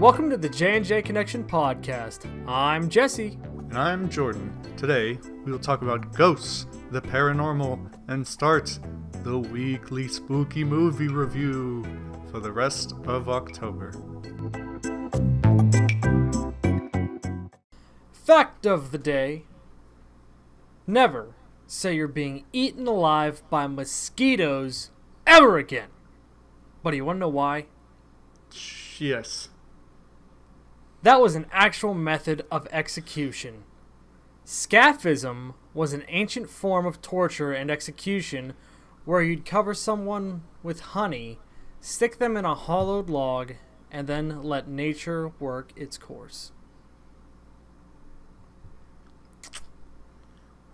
Welcome to the J&J Connection podcast. I'm Jesse. And I'm Jordan. Today, we will talk about ghosts, the paranormal, and start the weekly spooky movie review for the rest of October. Fact of the day Never say you're being eaten alive by mosquitoes ever again. But do you want to know why? Yes. That was an actual method of execution. Scaphism was an ancient form of torture and execution where you'd cover someone with honey, stick them in a hollowed log, and then let nature work its course.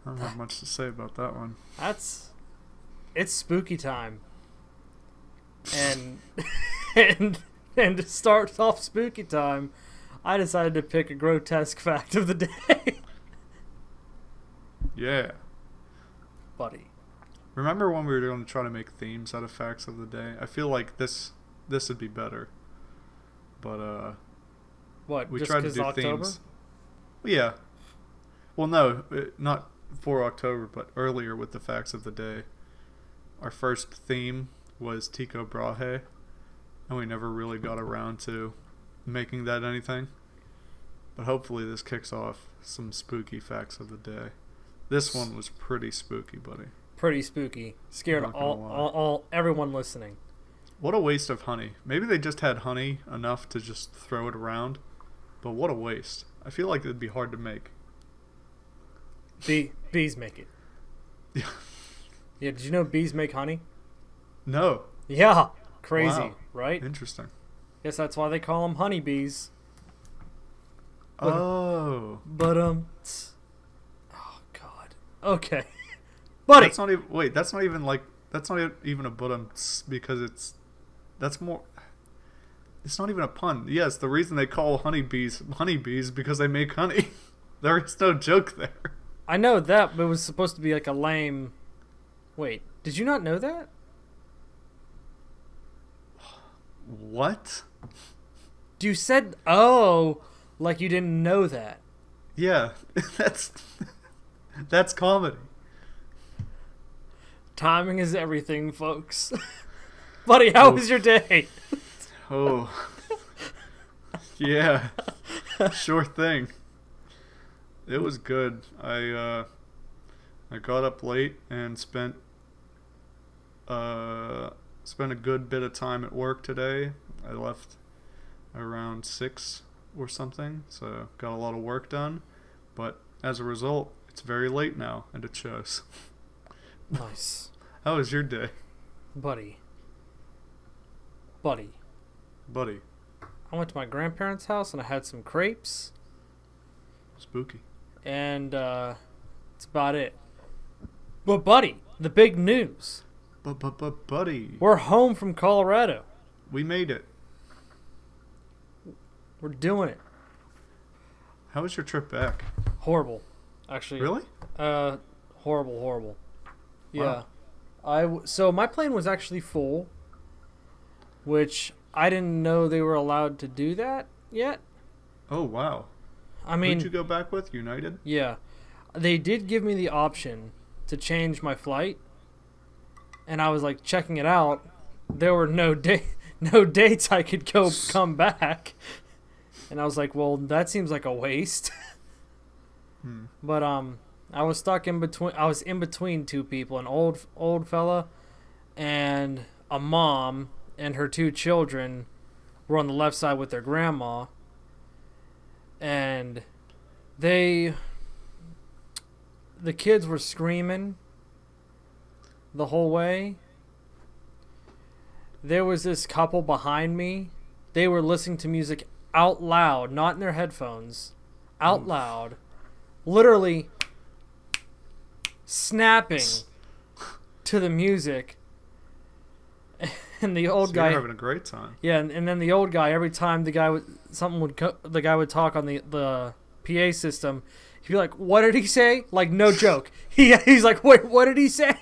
I don't have much to say about that one. That's it's spooky time. And and and to start off spooky time, I decided to pick a grotesque fact of the day. Yeah. Buddy. Remember when we were going to try to make themes out of facts of the day? I feel like this this would be better. But uh What? we just tried to do October? themes. Yeah. Well, no, it- not for October, but earlier with the facts of the day. Our first theme was Tycho Brahe, and we never really got around to making that anything. But hopefully, this kicks off some spooky facts of the day. This one was pretty spooky, buddy. Pretty spooky. Scared all, all, all everyone listening. What a waste of honey. Maybe they just had honey enough to just throw it around, but what a waste. I feel like it'd be hard to make. Bee, bees make it. Yeah. Yeah, did you know bees make honey? No. Yeah. Crazy, Wow. right? Interesting. Guess that's why they call them honeybees. But- Oh. But um. Oh god. Okay. Buddy. That's not even. Wait, that's not even like. That's not even a but um because it's. That's more. It's not even a pun. Yes, the reason they call honeybees honeybees because they make honey. there is no joke there. I know that, but it was supposed to be like a lame Wait, did you not know that? What? You said oh like you didn't know that. Yeah, that's that's comedy. Timing is everything, folks. Buddy, how was your day? Oh. yeah. Sure thing. It was good. I uh I got up late and spent uh spent a good bit of time at work today. I left around 6 or something, so got a lot of work done, but as a result, it's very late now and it shows. Nice. How was your day, Buddy. Buddy. buddy? I went to my grandparents' house and I had some crepes Spooky. and uh that's about it. But buddy, the big news. But but but buddy, We're home from Colorado. we made it. We're doing it. How was your trip back? Horrible. Actually. Really? Uh, horrible, horrible. Yeah. Wow. I w- so my plane was actually full, which I didn't know they were allowed to do that yet. Oh wow. I mean, Who'd you go back with? United? yeah, they did give me the option to change my flight, and I was like checking it out. There were no day, no dates I could go come back, and I was like, well, that seems like a waste. Hmm. But um, I was stuck in between. I was in between two people: an old old fella and a mom, and her two children were on the left side with their grandma, and they the kids were screaming the whole way. There was this couple behind me. They were listening to music out loud, not in their headphones, out Oof. loud, literally snapping to the music. And the old So guy, having a great time. yeah, and, and then the old guy. Every time the guy would something would co- the guy would talk on the the PA system, he'd be like, "What did he say?" Like no joke. He he's like, "Wait, what did he say?"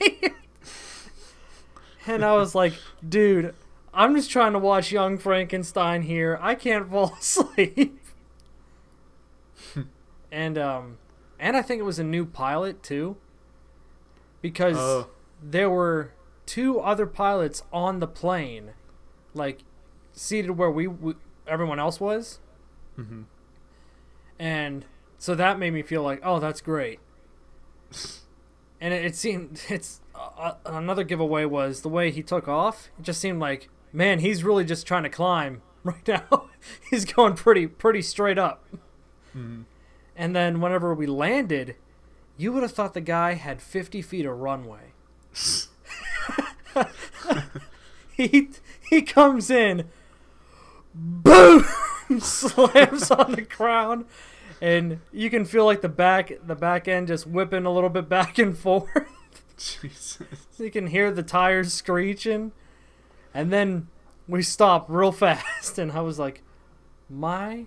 and I was like, "Dude, I'm just trying to watch Young Frankenstein here. I can't fall asleep. and um and I think it was a new pilot too. Because Oh, there were two other pilots on the plane, like seated where we, we everyone else was, hmm and so that made me feel like, oh, that's great. And it, it seemed it's uh, another giveaway was the way he took off. It just seemed like, man, he's really just trying to climb right now. he's going pretty pretty straight up. hmm And then whenever we landed, you would have thought the guy had 50 feet of runway. he he comes in, boom, slams on the ground, and you can feel like the back the back end just whipping a little bit back and forth. Jesus. you can hear the tires screeching, and then we stopped real fast, and I was like, "My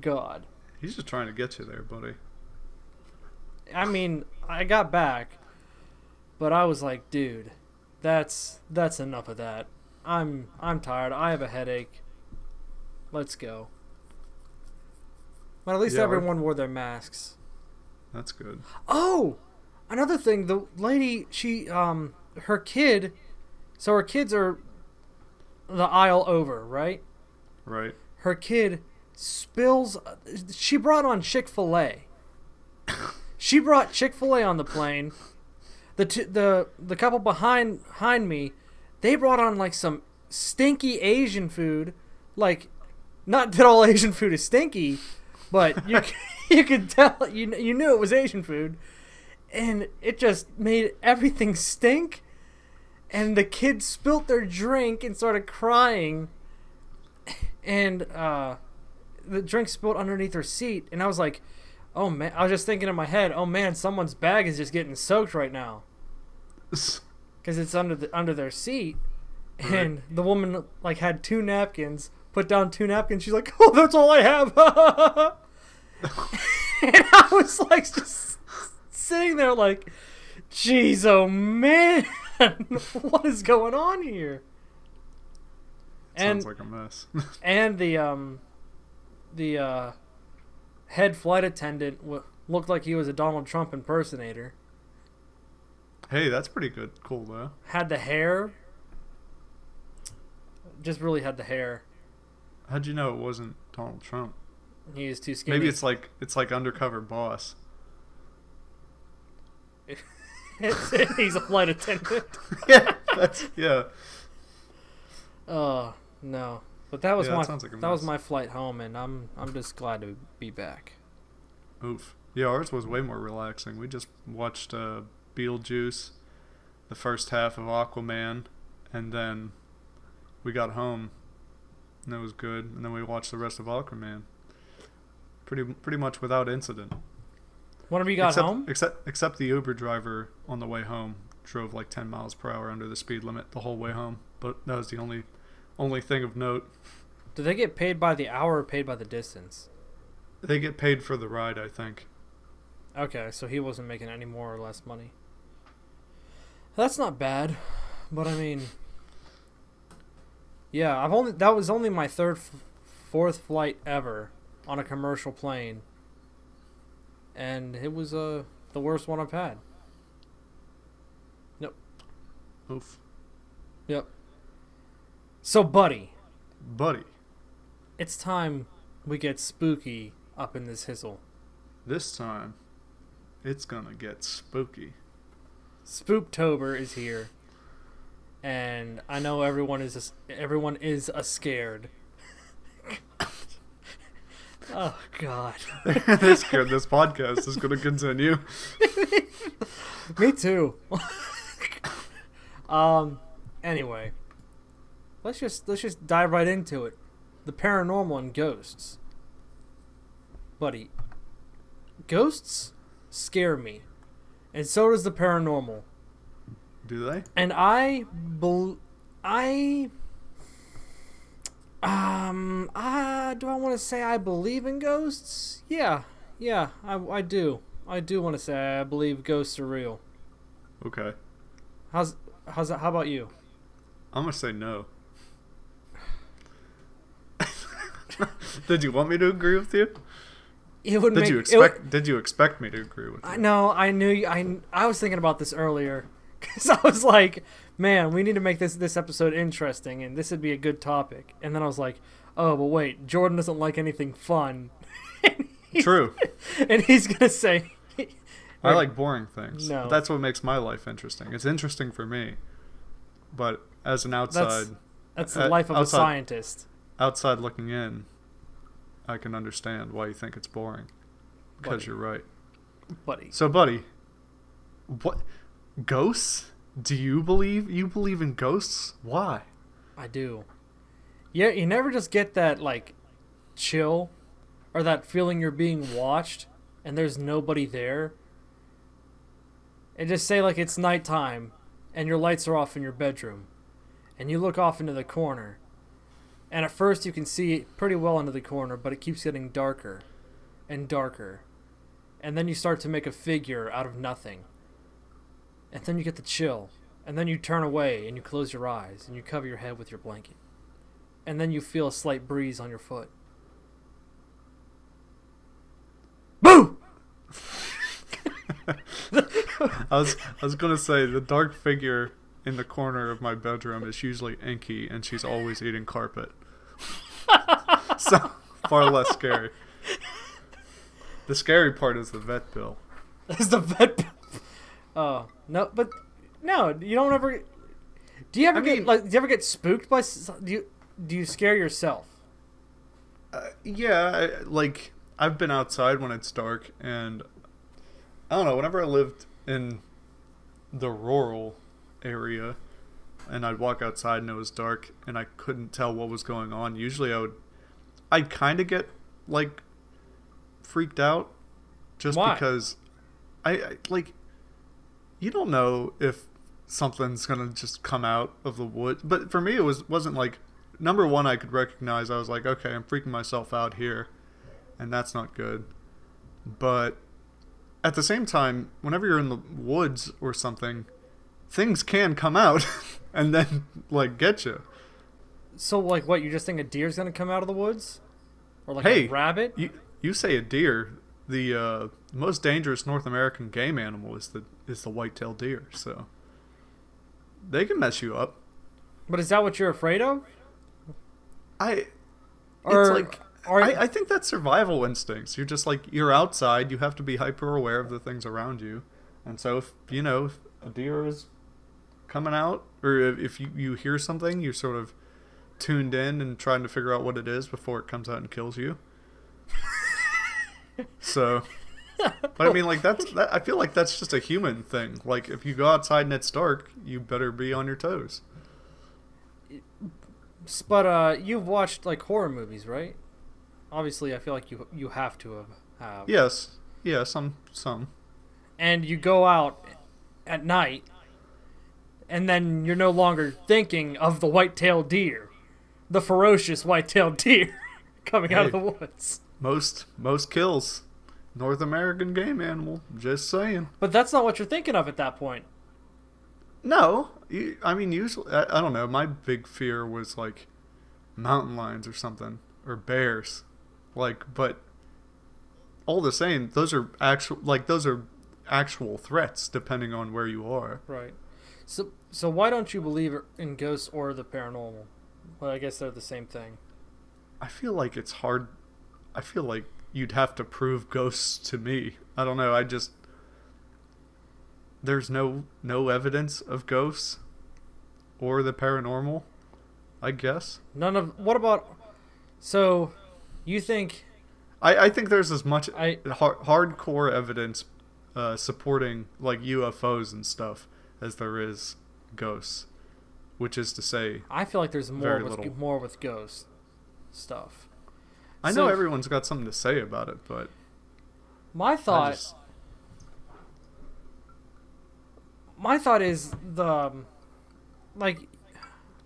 God." He's just trying to get you there, buddy. I mean, I got back, but I was like, dude, that's that's enough of that. I'm I'm tired. I have a headache. Let's go. But at least Yeah, everyone wore their masks. That's good. Oh, another thing. The lady, she um, her kid. So her kids are the aisle over, right? Right. her kid spills she brought on chick-fil-a. She brought chick-fil-a on the plane. The t- the the couple behind behind me they brought on like some stinky asian food. Like not that all asian food is stinky but you you could tell you you knew it was asian food. And it just made everything stink and the kid spilt their drink and started crying and uh, the drink spilled underneath her seat, and I was like, "Oh man!" I was just thinking in my head, "Oh man, someone's bag is just getting soaked right now because it's under the under their seat." And the woman like had two napkins, put down two napkins. She's like, "Oh, that's all I have." and I was like, just sitting there like, "Jeez, oh man, what is going on here?" And Sounds like a mess. and the um the uh head flight attendant w- looked like he was a Donald Trump impersonator. hey, that's pretty good. Cool though. Had the hair. Just really had the hair. How'd you know it wasn't Donald Trump? He was too skinny. Maybe it's like it's like undercover boss. he's a flight attendant. yeah, that's yeah. Oh no! But that was Yeah, my sounds like that was my flight home, and I'm I'm just glad to be back. Oof. Yeah, ours was way more relaxing. We just watched uh, Beetlejuice, the first half of Aquaman, and then we got home, and that was good. And then we watched the rest of Aquaman. Pretty pretty much without incident. Whenever you got except, home, Except except the Uber driver on the way home drove like 10 miles per hour under the speed limit the whole way home. But that was the only only thing of note. do they get paid by the hour or paid by the distance? They get paid for the ride, I think. Okay, so he wasn't making any more or less money. That's not bad, but I mean, yeah, I've only that was only my third, f- fourth flight ever on a commercial plane, and it was uh the worst one I've had. Nope. Oof. Yep. So, buddy, Buddy, it's time we get spooky up in this hizzle. this time it's gonna get spooky. Spooktober is here, and I know everyone is a, everyone is a scared. oh God, this. This podcast is gonna continue. me too. um, anyway, let's just let's just dive right into it. The paranormal and ghosts, buddy. Ghosts scare me, and so does the paranormal. Do they? and I, bel I, um, uh, do I want to say I believe in ghosts? Yeah, yeah, I, I do. I do want to say I believe ghosts are real. Okay. How's how's that? How about you? I'm gonna say no. Did you want me to agree with you? it would Did make you would- expect? Did you expect me to agree with you? I know. I knew. You, I I was thinking about this earlier because I was like, man, we need to make this this episode interesting, and this would be a good topic. And then I was like, oh, but wait, Jordan doesn't like anything fun, True. and he's gonna say, I like boring things. No. That's what makes my life interesting. It's interesting for me, but as an outside that's the Uh, life of outside- a scientist. outside looking in, I can understand why you think it's boring. Because Buddy. you're right. buddy. So, buddy, what ghosts? Do you believe you believe in ghosts? Why? I do. Yeah, you never just get that like chill or that feeling you're being watched and there's nobody there. And just say like it's nighttime and your lights are off in your bedroom and you look off into the corner. And at first you can see pretty well into the corner, but it keeps getting darker and darker. And then you start to make a figure out of nothing. And then you get the chill. And then you turn away and you close your eyes and you cover your head with your blanket. And then you feel a slight breeze on your foot. Boo! I was I was gonna say the dark figure in the corner of my bedroom is usually Inky, and she's always eating carpet. so far less scary. The scary part is the vet bill. Is the vet. bill? Oh no, but no, you don't ever. Do you ever I get mean- like? Do you ever get spooked by? Do you do you scare yourself? Uh, yeah, I, like I've been outside when it's dark, and I don't know. Whenever I lived in the rural area, and I'd walk outside and it was dark, and I couldn't tell what was going on. Usually, I would, I'd kind of get like freaked out, just Why? because I, I like. You don't know if something's gonna just come out of the woods, but for me, it was wasn't like number one, I could recognize I was like, okay, I'm freaking myself out here, and that's not good. But at the same time, whenever you're in the woods or something, things can come out and then like get you. So like, what? You just think a deer's gonna come out of the woods, or like Hey, a rabbit? You you say a deer, the uh, most dangerous North American game animal is the is the white-tailed deer. So they can mess you up. But is that what you're afraid of? I Or it's like or I, I think that's survival instincts. You're just like you're outside. You have to be hyper aware of the things around you, and so if you know if a deer is coming out, or if, if you you hear something, you're sort of tuned in and trying to figure out what it is before it comes out and kills you. so, but I mean, like that's that, I feel like that's just a human thing. Like if you go outside and it's dark, you better be on your toes. but uh, you've watched like horror movies, right? Obviously, I feel like you you have to have. have. Yes, yeah, some some. And you go out at night, and then you're no longer thinking of the white-tailed deer, the ferocious white-tailed deer coming out of the woods. Most most kills. North American game animal. Just saying. But that's not what you're thinking of at that point. No, you, I mean usually I, I don't know. My big fear was like mountain lions or something or bears, like. But all the same, those are actual like those are actual threats depending on where you are. Right. So so why don't you believe in ghosts or the paranormal? Well, I guess they're the same thing. I feel like it's hard. I feel like you'd have to prove ghosts to me. I don't know. I just there's no no evidence of ghosts or the paranormal. I guess. None of what about? So, you think I, I think there's as much I har- hardcore evidence uh, supporting like UFOs and stuff as there is ghosts, which is to say, I feel like there's more with more with ghost stuff. I So- know everyone's got something to say about it, but My thought just, my thought is the um, like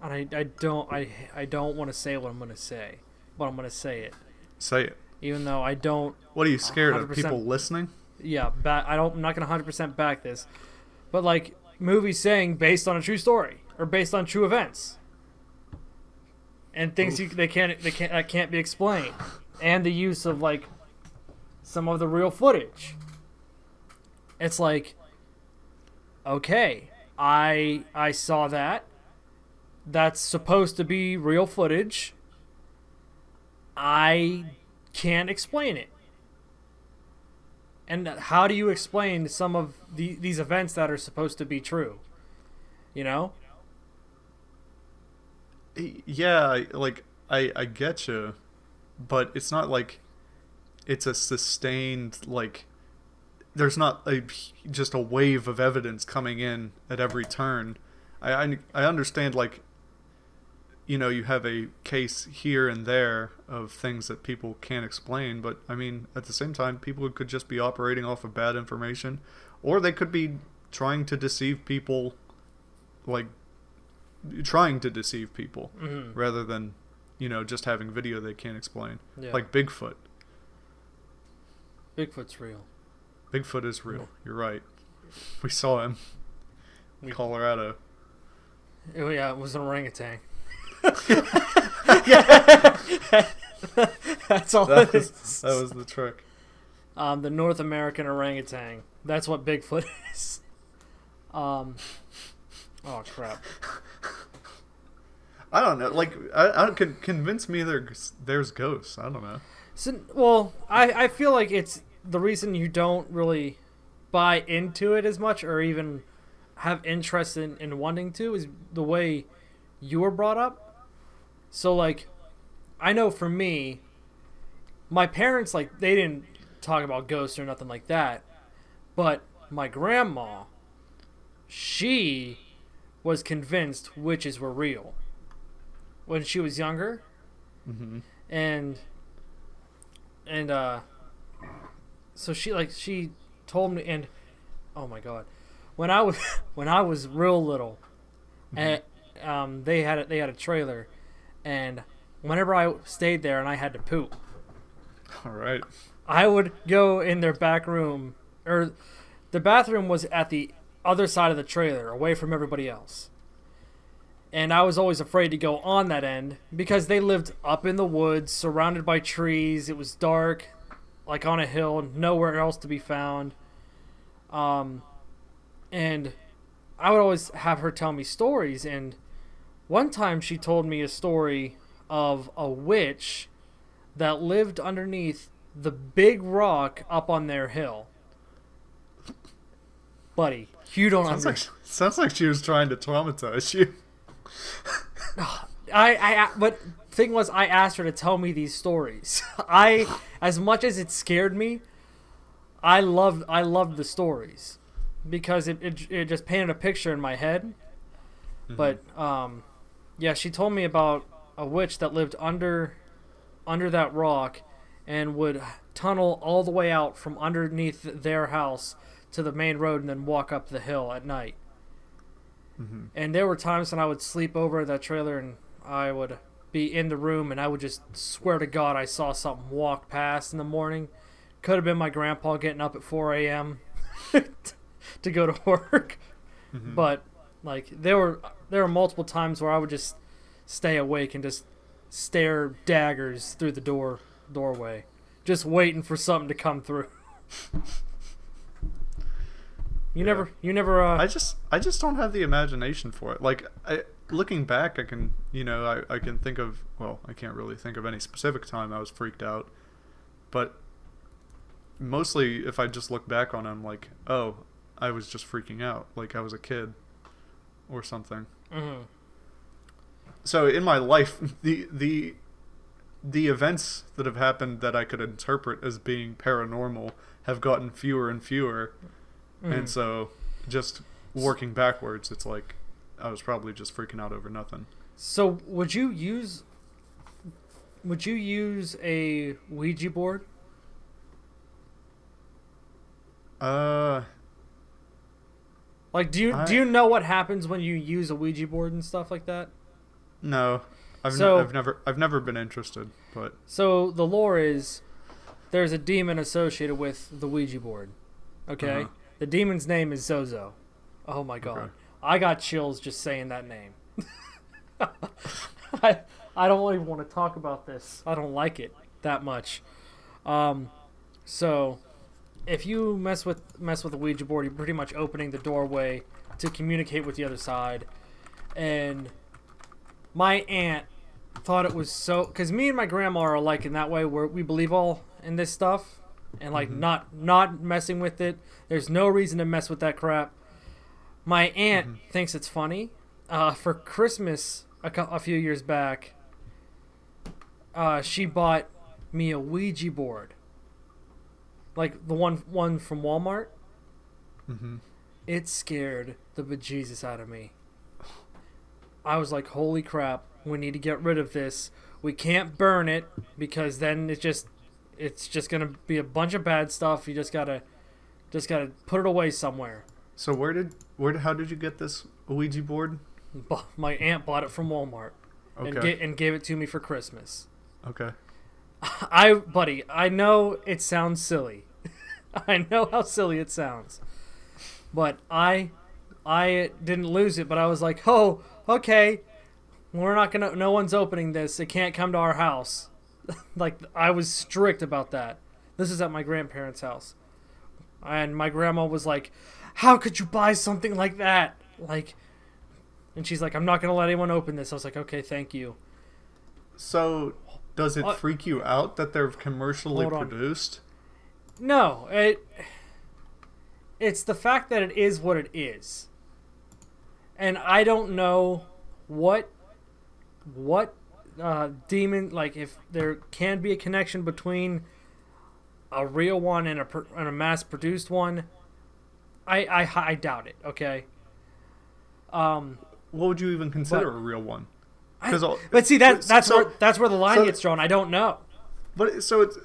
and I, I don't I I don't want to say what I'm going to say, but I'm going to say it say it. even though I don't What are you scared of? People listening? yeah, back, I don't I'm not going to 100% back this. But like movies saying based on a true story or based on true events. And things you, they can't they can't that can't be explained, and the use of like some of the real footage. It's like, okay, I I saw that. That's supposed to be real footage. I can't explain it. And how do you explain some of the, these events that are supposed to be true? You know? Yeah, like I I get you, but it's not like it's a sustained like. There's not a just a wave of evidence coming in at every turn. I I, I understand like. You know, you have a case here and there of things that people can't explain, but I mean, at the same time, people could just be operating off of bad information, or they could be trying to deceive people, like trying to deceive people Mm-hmm. rather than you know just having video they can't explain Yeah. like bigfoot Bigfoot's real. bigfoot is real you're right we saw him in We- colorado Oh, yeah, it was an orangutan. That's all that was, is. that was the trick um, the North American orangutan. That's what Bigfoot is. Um, oh crap! I don't know like i, I can convince me there's there's ghosts i don't know So, well, I I feel like it's the reason you don't really buy into it as much, or even have interest in, in wanting to, is the way you were brought up. So like, I know for me, my parents like they didn't talk about ghosts or nothing like that, but my grandma, she was convinced witches were real when she was younger, mm-hmm. and and uh, so she like she told me, and oh my god, when I was when I was real little, and um, they had a, they had a trailer, and whenever I stayed there and I had to poop, all right. I would go in their back room, or the bathroom was at the other side of the trailer, away from everybody else. And I was always afraid to go on that end because they lived up in the woods, surrounded by trees. It was dark, like on a hill, nowhere else to be found. Um, and I would always have her tell me stories. And one time she told me a story of a witch that lived underneath the big rock up on their hill. Buddy, you don't sounds understand. like sounds like she was trying to traumatize you I, I, but thing was, I asked her to tell me these stories. I, as much as it scared me, I loved, I loved the stories because it, it, it just painted a picture in my head. But, um, yeah, she told me about a witch that lived under, under that rock, and would tunnel all the way out from underneath their house to the main road, and then walk up the hill at night. Mm-hmm. And there were times when I would sleep over at that trailer and I would be in the room and I would just swear to God I saw something walk past in the morning. Could have been my grandpa getting up at 4 a.m. to go to work. Mm-hmm. But like there were there were multiple times where I would just stay awake and just stare daggers through the door doorway, just waiting for something to come through. You Yeah. never you never uh I just I just don't have the imagination for it. Like I, looking back, I can you know I, I can think of well I can't really think of any specific time I was freaked out, but mostly if I just look back on it, I'm like oh I was just freaking out like I was a kid or something. mhm. So in my life, the the the events that have happened that I could interpret as being paranormal have gotten fewer and fewer. Mhm. And so, just working backwards, it's like I was probably just freaking out over nothing. So would you use would you use a Ouija board? Uh, Like do you I- do you know what happens when you use a Ouija board and stuff like that? no, I've, So- n- I've never I've never been interested. But So the lore is there's a demon associated with the Ouija board. Okay? Uh-huh. The demon's name is Zozo. Oh my god. Okay. I got chills just saying that name. I I don't even want to talk about this. I don't like it that much. Um, so if you mess with mess with a Ouija board, you're pretty much opening the doorway to communicate with the other side. And my aunt thought it was so because me and my grandma are like in that way where we believe all in this stuff and like not not messing with it. There's no reason to mess with that crap. My aunt thinks it's funny. Uh, for Christmas a, cou- a few years back, uh, she bought me a Ouija board, like the one one from Walmart. hmm It scared the bejesus out of me. I was like, "Holy crap! We need to get rid of this. We can't burn it because then it just it's just gonna be a bunch of bad stuff. You just gotta just gotta put it away somewhere." So where did where how did you get this Ouija board? My aunt bought it from Walmart and, Okay. ga- and gave it to me for Christmas. okay. I, buddy, I know it sounds silly. I know how silly it sounds, but I, I didn't lose it. But I was like, oh, okay, we're not gonna. No one's opening this. It can't come to our house. like I was strict about that. This is at my grandparents' house, and my grandma was like, "How could you buy something like that?" Like, and she's like, "I'm not gonna let anyone open this." I was like, "Okay, thank you." So does it What? freak you out that they're commercially produced? No, it it's the fact that it is what it is. And I don't know what what uh, demon like if there can be a connection between a real one and a and a mass produced one. I, I I doubt it. Okay. Um, What would you even consider But- a real one? I- 'Cause but see that that's so- where that's where the line so- gets drawn. I don't know. But so it's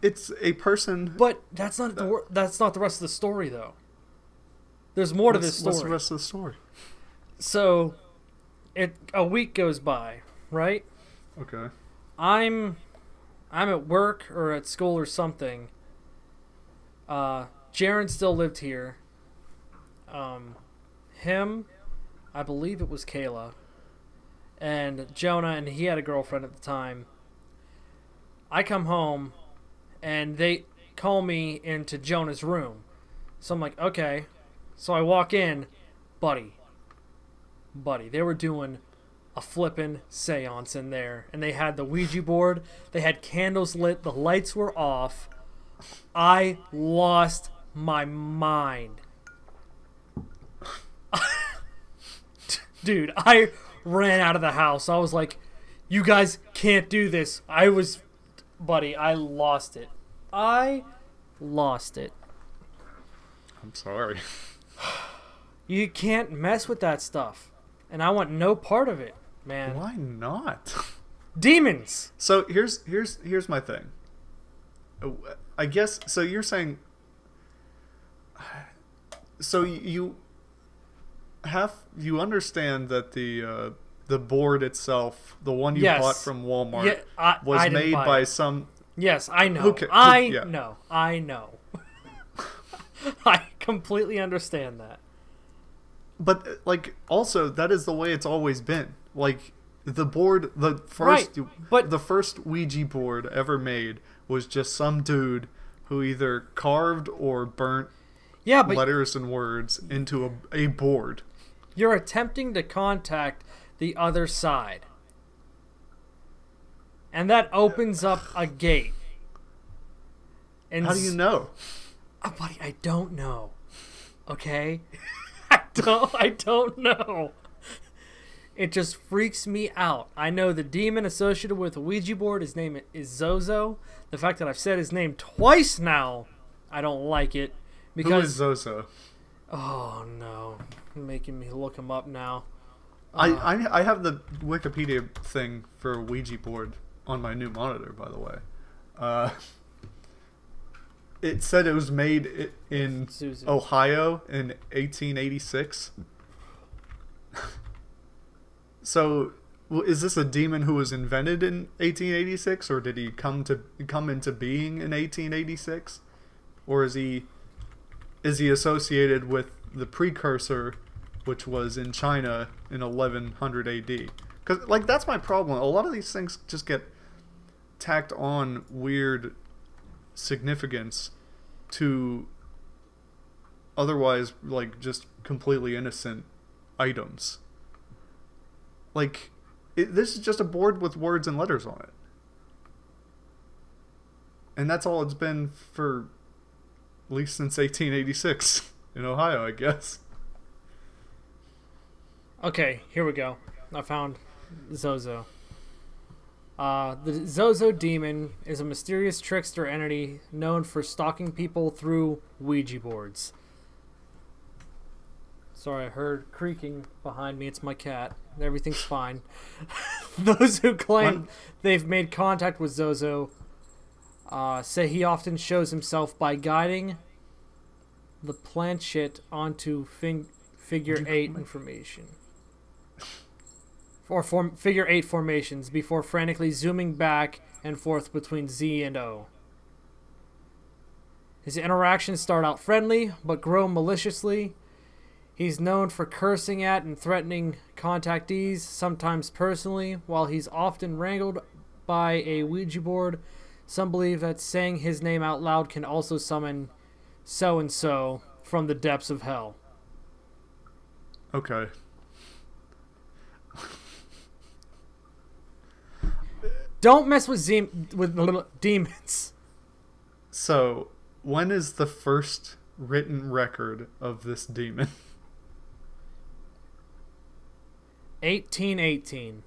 it's a person. But that's not the that's not the rest of the story though. There's more to this story. what's the rest of the story? so it a week goes by right? Okay. i'm i'm at work or at school or something. Uh Jaren still lived here. Um him i believe it was kayla. And jonah and he had a girlfriend at the time. I come home and they call me into jonah's room. So i'm like okay. So i walk in buddy. Buddy. They were doing a flippin' seance in there. And they had the ouija board. They had candles lit. The lights were off. I lost my mind. Dude i ran out of the house. I was like you guys can't do this. I was buddy i lost it. I lost it. I'm sorry. you can't mess with that stuff. And i want no part of it man Why not? demons So here's here's here's my thing. I guess so. You're saying. So you have you understand that the uh, the board itself, the one you Yes. bought from Walmart, Yeah, I- was I made by it. some. Yes, I know. Who- I yeah. know. I know. I completely understand that. But like, also that is the way it's always been. Like the board, the first, Right, but- the first Ouija board ever made was just some dude who either carved or burnt Yeah, but letters and words into a, a board. you're attempting to contact the other side. And that opens up a gate. And How do you know? Oh, buddy, I don't know. Okay? I don't I don't know. It just freaks me out. I know the demon associated with the Ouija board, his name is Zozo. The fact that I've said his name twice now, I don't like it. Who is Because Zozo? Oh no. You're making me look him up now. I, Uh, I I have the Wikipedia thing for Ouija board on my new monitor, by the way. Uh, it said it was made in. Ohio in 1886. So, is this a demon who was invented in 1886, or did he come to come into being in 1886, or is he is he associated with the precursor, which was in China in 1100 AD? Because like that's my problem. A lot of these things just get tacked on weird significance to otherwise like just completely innocent items. Like it, this is just a board with words and letters on it. And that's all it's been for at least since 1886 in Ohio, I guess. Okay, here we go. I found Zozo. Uh, the Zozo demon is a mysterious trickster entity known for stalking people through Ouija boards. Sorry, I heard creaking behind me. It's my cat. Everything's fine. Those who claim What? they've made contact with Zozo uh, say he often shows himself by guiding the planchette onto figure eight information or form figure eight formations before frantically zooming back and forth between Z and O. His interactions start out friendly but grow maliciously. He's known for cursing at and threatening contactees, sometimes personally, while he's often wrangled by a Ouija board. Some believe that saying his name out loud can also summon so and so from the depths of hell. Okay. Don't mess with Z- with little demons. So, when is the first written record of this demon? 1818.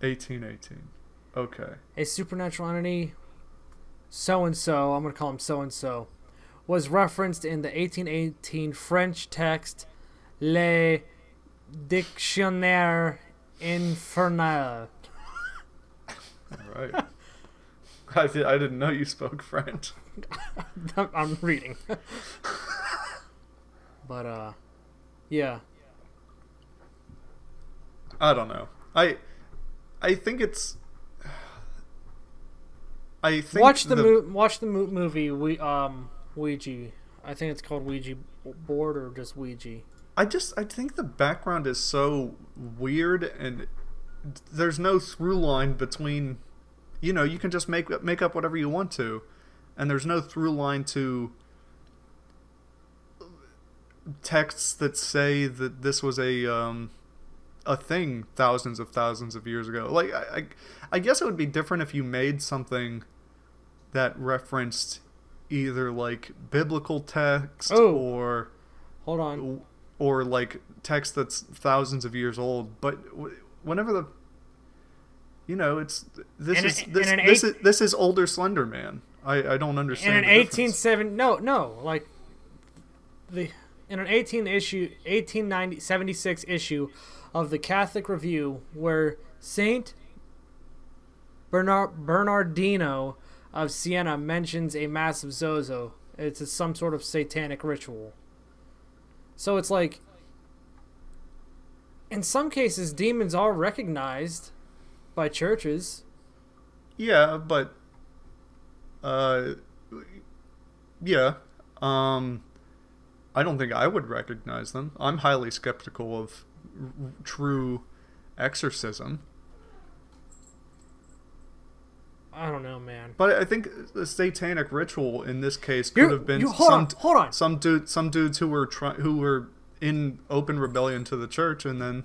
1818. Okay. a supernatural entity, so and so, I'm going to call him so and so, was referenced in the 1818 French text Le Dictionnaire Infernal. All right. I, did, I didn't know you spoke French. I'm reading. but, uh, yeah. I don't know. I I think it's I think Watch the, mo- watch the mo- movie we um Ouija. I think it's called Ouija board or just Ouija. I just I think the background is so weird and there's no through line between you know, you can just make make up whatever you want to and there's no through line to texts that say that this was a um a thing thousands of thousands of years ago. Like I I, I guess it would be different if you made something that referenced either like biblical text Oh. or Hold on. or like text that's thousands of years old but whenever the you know it's this is this, this eight- is this is older slender man i i don't understand. in an the 1870 no no like the in an 18 issue 1876 issue of the Catholic Review where Saint Bernard, Bernardino of Siena mentions a mass of Zozo. It's a, some sort of satanic ritual. So it's like in some cases demons are recognized by churches. yeah but uh yeah um i don't think i would recognize them i'm highly skeptical of true exorcism I don't know, man. but i think the satanic ritual in this case could You're- have been you- hold some on, hold on. some dude some dudes who were try, who were in open rebellion to the church and then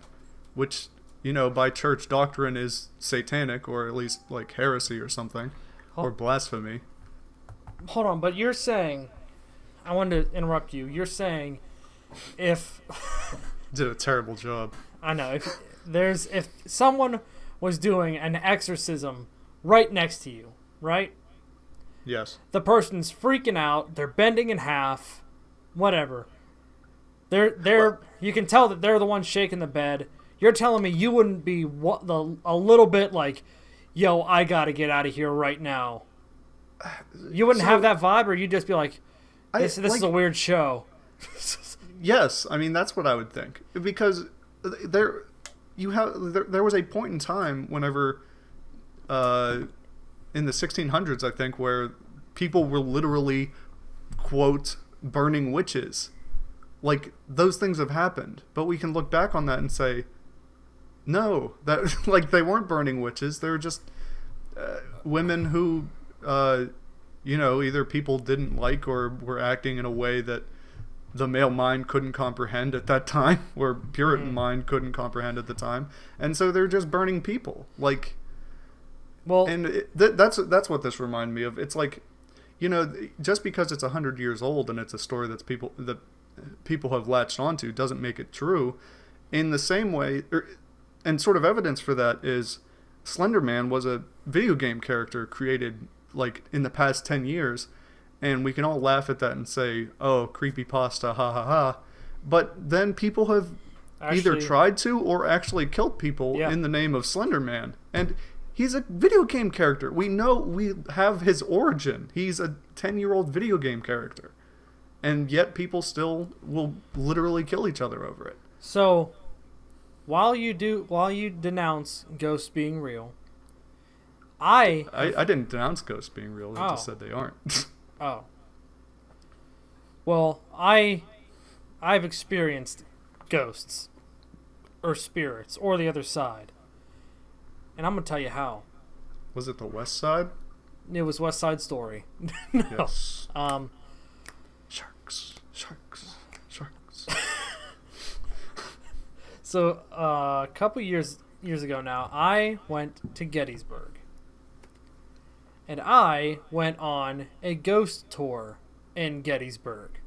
which you know by church doctrine is satanic or at least like heresy or something or Oh. blasphemy Hold on, but you're saying I wanted to interrupt you. You're saying if did a terrible job I know if there's if someone was doing an exorcism right next to you, right? yes The person's freaking out, they're bending in half, whatever. They're they're you can tell that they're the ones shaking the bed. You're telling me you wouldn't be what the a little bit like, "Yo, I got to get out of here right now." You wouldn't So- have that vibe or you'd just be like, this, I, this like, is a weird show. yes i mean that's what i would think. Because there you have there, there was a point in time whenever uh in the 1600s i think where people were literally quote burning witches. Like those things have happened. But we can look back on that and say No, that like they weren't burning witches. They were just uh, women who, uh, you know, either people didn't like or were acting in a way that the male mind couldn't comprehend at that time, or Puritan Mhm. mind couldn't comprehend at the time, and so they're just burning people. Like, Well, and it, th- that's that's what this reminded me of. It's like, you know, just because it's hundred years old and it's a story that's people that people have latched onto doesn't make it true. In the same way, er, and sort of evidence for that is Slender Man was a video game character created like in the past ten years, and we can all laugh at that and say, "Oh, creepy pasta, ha ha ha." But then people have either tried to or actually killed people Yeah. in the name of Slender Man. And he's a video game character. We know we have his origin. He's a 10 year old video game character. And yet people still will literally kill each other over it. So, while you do, while you denounce ghosts being real, I I, I didn't denounce ghosts being real. I Oh. just said they aren't. oh, well, I I've experienced ghosts or spirits or the other side, and I'm gonna tell you how. Was it the West Side? It was West Side Story. no, Yes. um, Sharks. Sharks. Sharks. So uh, a couple years years ago now, I went to Gettysburg, and I went on a ghost tour in Gettysburg,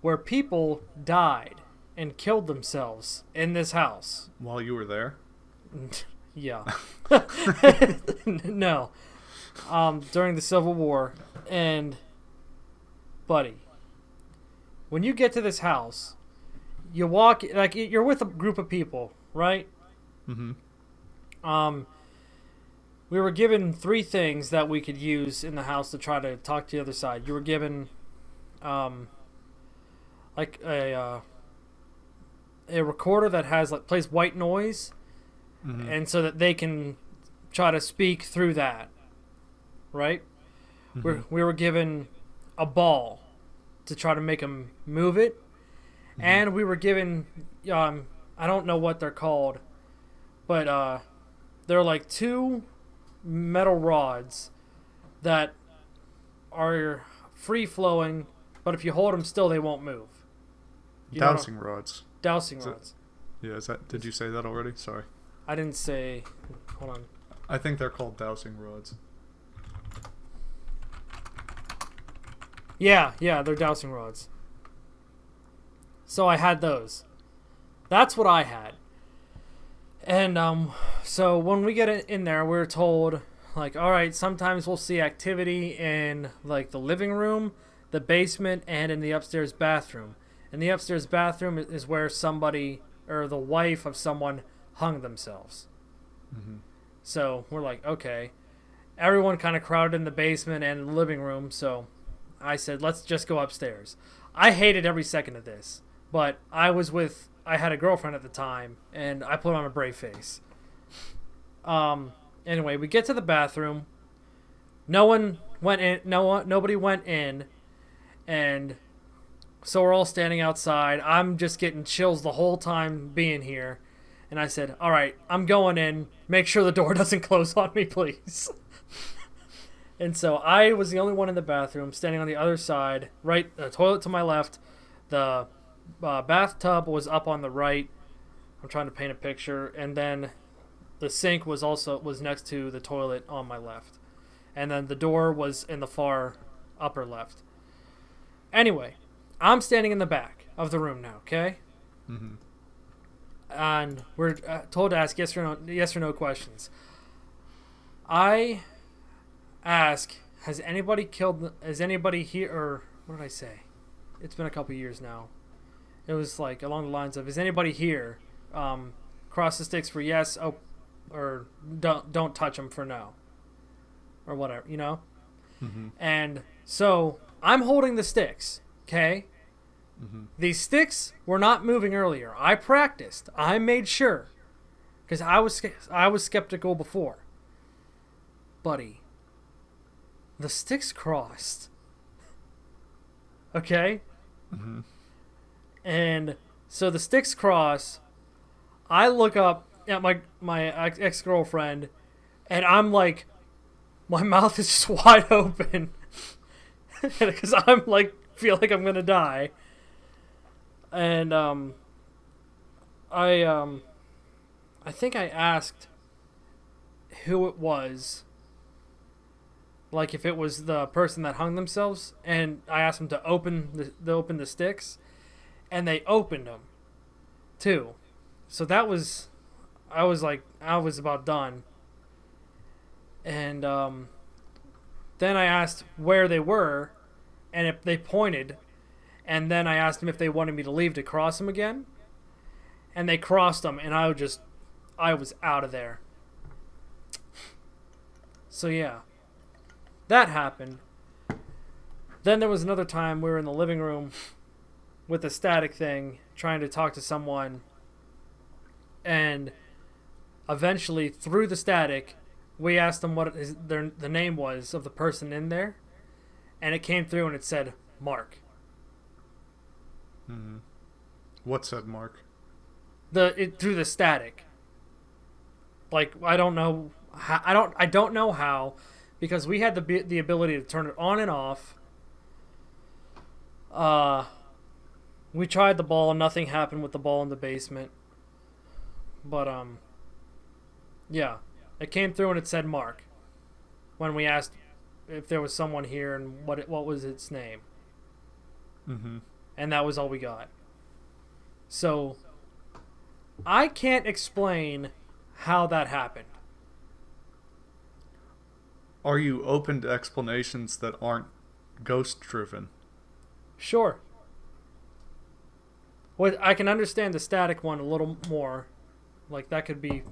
where people died and killed themselves in this house. While you were there? yeah. no. Um, during the Civil War, and buddy, when you get to this house, you walk like you're with a group of people, right? Mm-hmm. Um, we were given three things that we could use in the house to try to talk to the other side. You were given, um, like a uh, a recorder that has like plays white noise, Mm-hmm. and so that they can try to speak through that. Right? We're, we were given a ball to try to make them move it, and we were given um, I don't know what they're called, but uh, they're like two metal rods that are free flowing, but if you hold them still, they won't move. You Dowsing rods. Dowsing Is rods. Yeah, is that did you say that already? Sorry. I didn't say. Hold on. I think they're called dowsing rods. Yeah, yeah, they're dowsing rods. So I had those. That's what I had. And um so when we get in there, we're told like all right, sometimes we'll see activity in like the living room, the basement and in the upstairs bathroom. And the upstairs bathroom is- where somebody or the wife of someone hung themselves. Mm-hmm. So we're like, okay. Everyone kind of crowded in the basement and the living room, so I said, let's just go upstairs. I hated every second of this, but I was with, I had a girlfriend at the time, and I put on a brave face. Um, anyway, we get to the bathroom. No one went in, no one, nobody went in, and so we're all standing outside. I'm just getting chills the whole time being here. And I said, All right, I'm going in. Make sure the door doesn't close on me, please. and so I was the only one in the bathroom, standing on the other side, right, the toilet to my left. The uh, bathtub was up on the right. I'm trying to paint a picture. And then the sink was also was next to the toilet on my left. And then the door was in the far upper left. Anyway, I'm standing in the back of the room now, okay? Mm-hmm. and we're uh, told to ask yes or no yes or no questions. I ask, has anybody killed? Has anybody here? Or what did I say? It's been a couple years now. It was like along the lines of, is anybody here? Um, cross the sticks for yes, oh, or don't don't touch them for no, or whatever, you know. Mm-hmm. And so I'm holding the sticks, okay. Mm-hmm. These sticks were not moving earlier. I practiced. I made sure, because I was I was skeptical before. Buddy, the sticks crossed. Okay, Mm-hmm. And so the sticks cross. I look up at my my ex girlfriend, and I'm like, my mouth is just wide open because I'm like feel like I'm gonna die, and um, I um, I think I asked who it was. Like if it was the person that hung themselves, and I asked them to open the, the open the sticks, and they opened them, too. So that was, I was like, I was about done. And um, then I asked where they were, and if they pointed, and then I asked them if they wanted me to leave to cross them again, and they crossed them, and I just, I was out of there. So yeah, that happened. Then there was another time we were in the living room with a static thing, trying to talk to someone, and eventually through the static, we asked them what his, their the name was of the person in there, and it came through and it said Mark. Mm-hmm. What said Mark? The it through the static. Like I don't know, how, I don't I don't know how, because we had the the ability to turn it on and off. Uh, we tried the ball, nothing happened with the ball in the basement. But um, yeah, it came through and it said Mark. When we asked if there was someone here and what it, what was its name. Mm-hmm. And that was all we got. So I can't explain how that happened. Are you open to explanations that aren't ghost driven? Sure. Well, I can understand the static one a little more. Like that could be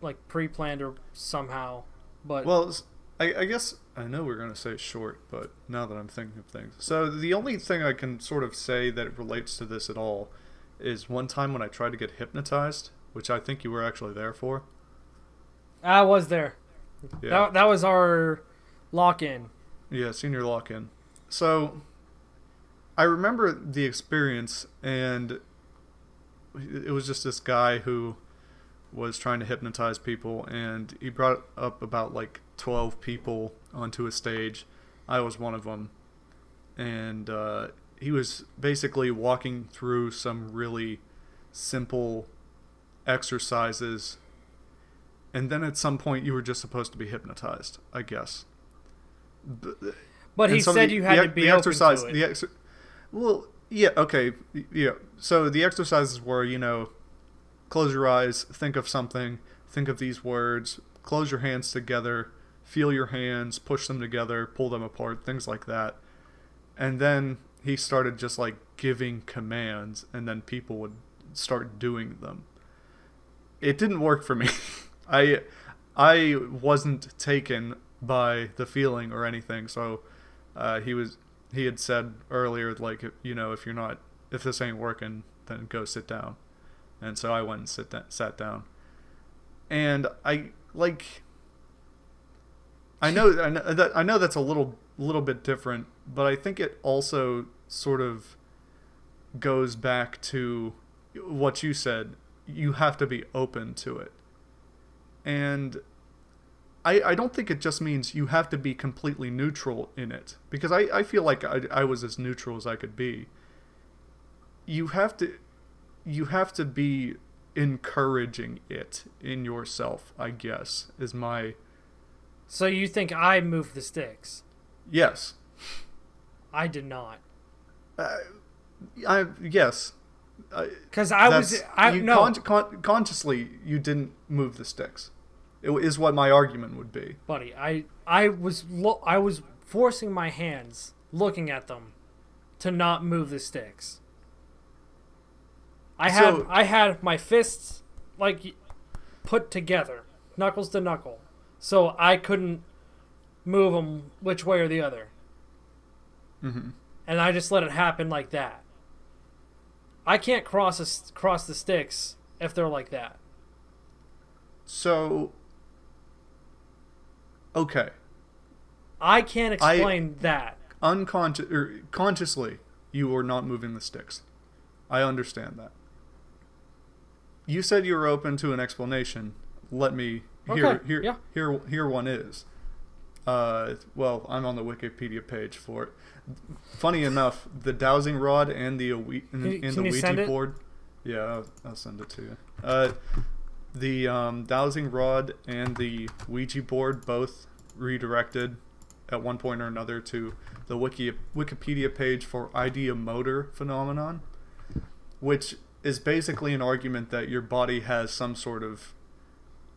like pre-planned or somehow. But well, I, I guess I know we're gonna say short, but now that I'm thinking of things, so the only thing I can sort of say that relates to this at all is one time when I tried to get hypnotized, which I think you were actually there for. I was there. Yeah. That, that was our lock-in. Yeah, senior lock-in. So I remember the experience, and it was just this guy who was trying to hypnotize people, and he brought up about like 12 people onto a stage. I was one of them. And uh, he was basically walking through some really simple exercises. And then at some point, you were just supposed to be hypnotized, I guess. But, but he said the, you had the, to be the exercise. The ex- well, yeah, okay, yeah. So the exercises were, you know, close your eyes, think of something, think of these words, close your hands together, feel your hands, push them together, pull them apart, things like that. And then he started just like giving commands, and then people would start doing them. It didn't work for me. I I wasn't taken by the feeling or anything, so uh, he was he had said earlier, like you know, if you're not, if this ain't working, then go sit down. And so I went and sit da- sat down, and I like. I know, I know that I know that's a little little bit different, but I think it also sort of goes back to what you said. You have to be open to it, and I, I don't think it just means you have to be completely neutral in it because I, I feel like I, I was as neutral as I could be. You have to you have to be encouraging it in yourself, I guess, is my So you think I moved the sticks? Yes. I did not. Uh, I yes. Because I was I you no con- con- consciously you didn't move the sticks. It is what my argument would be. Buddy, I I was lo- I was forcing my hands, looking at them, to not move the sticks. I had so, I had my fists like put together, knuckles to knuckle, so I couldn't move them which way or the other. Mm-hmm. And I just let it happen like that. I can't cross a, cross the sticks if they're like that. So Okay. I can't explain I, that. Unconscious or consciously, you were not moving the sticks. I understand that. you said you were open to an explanation. Let me hear Okay, here yeah. here here one is. Uh, well, I'm on the Wikipedia page for it. Funny enough, the dowsing rod and the Ouija, and, and can the Ouija it? board. Yeah, I'll, I'll send it to you. Uh, the um, dowsing rod and the Ouija board both redirected at one point or another to the Wiki Wikipedia page for ideomotor phenomenon, which is basically an argument that your body has some sort of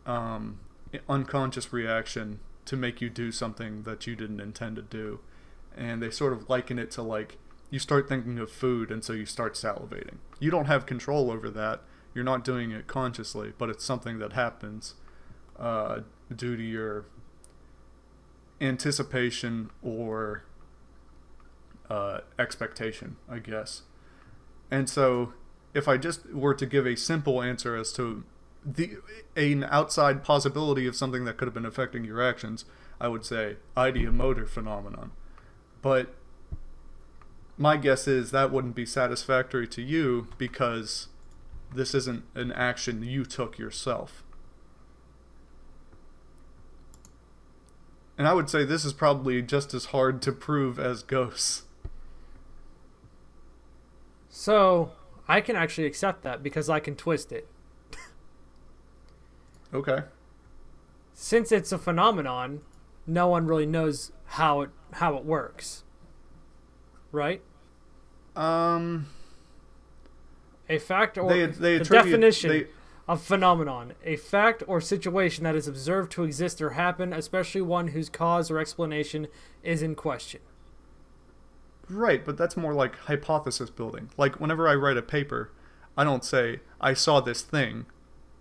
um, unconscious reaction to make you do something that you didn't intend to do. And they sort of liken it to like you start thinking of food and so you start salivating. You don't have control over that. You're not doing it consciously, but it's something that happens uh, due to your anticipation or uh, expectation, I guess. And so, if I just were to give a simple answer as to the an outside possibility of something that could have been affecting your actions, I would say ideomotor phenomenon. But my guess is that wouldn't be satisfactory to you because this isn't an action you took yourself. And I would say this is probably just as hard to prove as ghosts. So I can actually accept that because I can twist it. Okay. Since it's a phenomenon, no one really knows how it how it works. Right? Um, A fact or they they the definition they, of phenomenon, a fact or situation that is observed to exist or happen, especially one whose cause or explanation is in question. Right, but that's more like hypothesis building. Like whenever I write a paper, I don't say I saw this thing.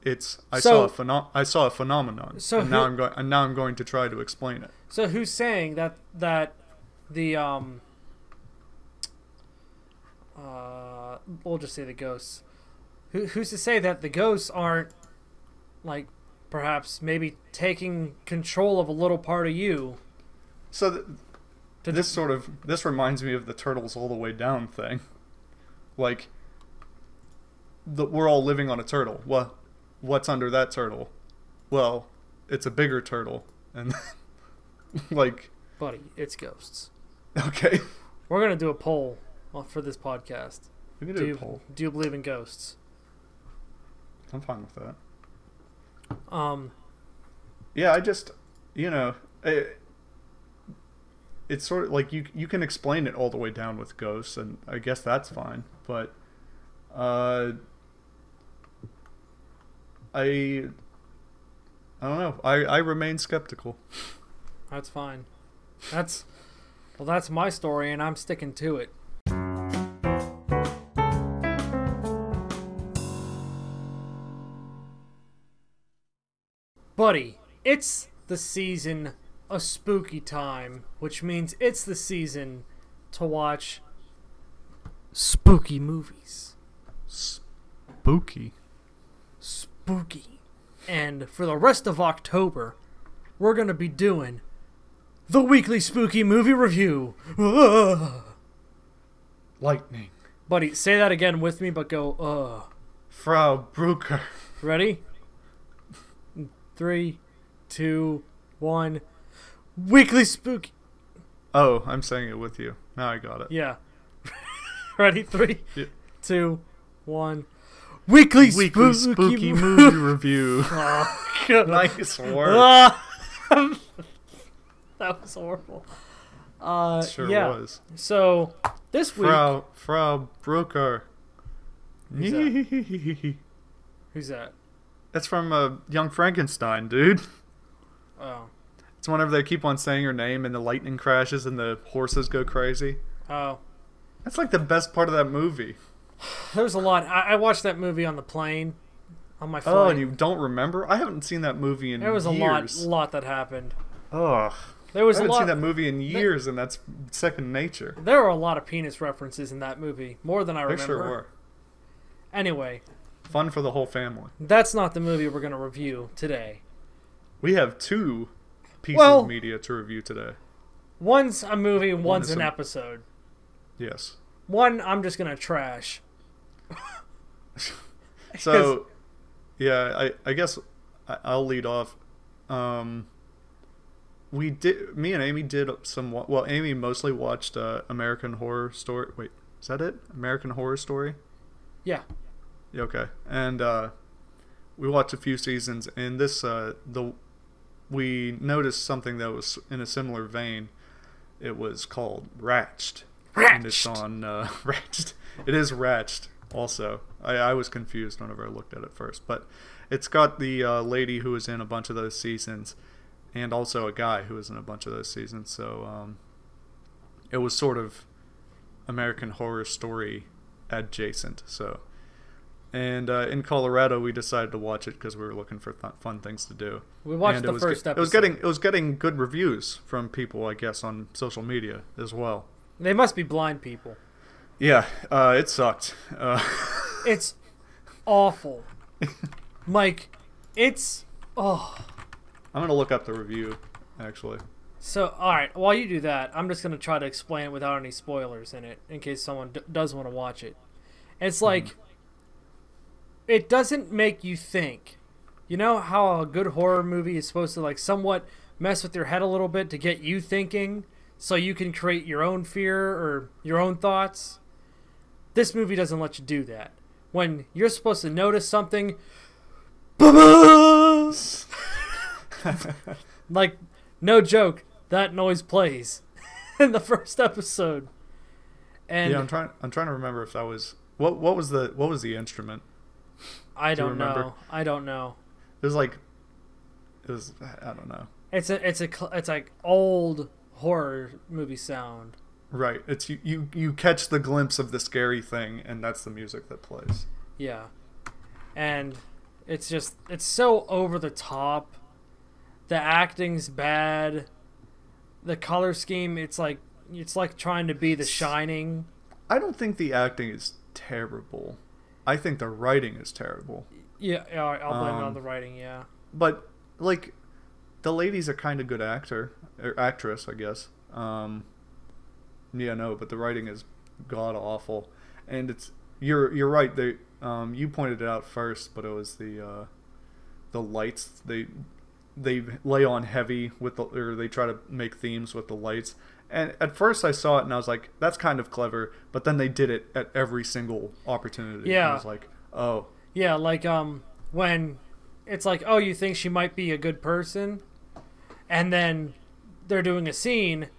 It's I So- saw a pheno- I saw a phenomenon, So and now I'm going and now I'm going to try to explain it. So who's saying that that the um uh we'll just say the ghosts. Who who's to say that the ghosts aren't like perhaps maybe taking control of a little part of you So th- this sort of this reminds me of the turtles all the way down thing. Like the, we're all living on a turtle. What what's under that turtle? Well, it's a bigger turtle, and like buddy, it's ghosts. okay, We're gonna do a poll uh, for this podcast. We can Do do a you, poll. do you believe in ghosts? I'm fine with that. Um, Yeah, I just, you know, it, it's sort of like you you can explain it all the way down with ghosts, and I guess that's fine. But, uh, I, I don't know. I I remain skeptical. that's fine. That's well, that's my story, and I'm sticking to it. Buddy, it's the season of spooky time, which means it's the season to watch spooky movies. Spooky. Spooky. And for the rest of October, we're going to be doing the weekly spooky movie review. Ugh. Lightning. Buddy, say that again with me, but go, uh. Frau Blücher. Ready? Three, two, one. Weekly spooky. Oh, I'm saying it with you. Now I got it. Yeah. Ready? Three, Yeah. two, one. Weekly, Weekly spooky, spooky movie. review. Oh, nice work. Ah. that was horrible. Uh, sure yeah. was. So this week, Frau Frau Blücher. Who's that? who's that? That's from uh, Young Frankenstein, dude. Oh, It's whenever they keep on saying her name and the lightning crashes and the horses go crazy. oh. That's like the best part of that movie. There was a lot. I, I watched that movie on the plane, on my phone. Oh, and you don't remember? I haven't seen that movie in there was years. a lot, lot that happened. Ugh. There I was a haven't lot. seen that movie in years, and that's second nature. There were a lot of penis references in that movie, more than I There remember. sure were. Anyway, Fun for the whole family. that's not the movie we're gonna review today. We have two pieces Well- of media to review today. One's a movie, one's is an a- episode. Yes. One I'm just gonna trash. So Yeah, I I guess I'll lead off. Um, we did. Me and Amy did some. Well, Amy mostly watched uh, American Horror Story. Wait, is that it? American Horror Story. Yeah. Yeah, Okay, and uh, we watched a few seasons, and this uh, the we noticed something that was in a similar vein. It was called Ratched, and it's on uh, Ratched. It is Ratched. Also, I, I was confused whenever I looked at it first, but it's got the uh, lady who was in a bunch of those seasons, and also a guy who was in a bunch of those seasons. So um, it was sort of American Horror Story adjacent. So, and uh, in Colorado, we decided to watch it because we were looking for th- fun things to do. We watched And the first ge- episode. It was getting it was getting good reviews from people, I guess, on social media as well. They must be blind people. Yeah, uh, it sucked. Uh, It's awful. Mike, it's oh. I'm gonna look up the review, actually. So, all right. While you do that, I'm just gonna try to explain it without any spoilers in it, in case someone d- does want to watch it. It's like it doesn't make you think. You know how a good horror movie is supposed to like somewhat mess with your head a little bit to get you thinking, so you can create your own fear or your own thoughts. This movie doesn't let you do that. When you're supposed to notice something, like no joke, that noise plays in the first episode. And yeah, I'm trying. I'm trying to remember if that was what. What was the what was the instrument? I do don't know. I don't know. It was like, it was. I don't know. It's a it's a it's like old horror movie sound. Right. It's you. You you catch the glimpse of the scary thing, and that's the music that plays. Yeah. And it's just it's so over the top. The acting's bad. The color scheme, it's like it's like trying to be The Shining. I don't think the acting is terrible. I think the writing is terrible. Yeah, yeah, I'll blame it on Um, the writing. Yeah. But like, the lady's a kind of good actor or actress, I guess. Um, yeah, no, but the writing is god awful, and it's you're you're right. They um, you pointed it out first, but it was the uh, the lights they they lay on heavy with the or they try to make themes with the lights. And at first I saw it and I was like, that's kind of clever. But then they did it at every single opportunity. And Yeah. I was like, oh, Yeah, like um when it's like, oh, you think she might be a good person, and then they're doing a scene,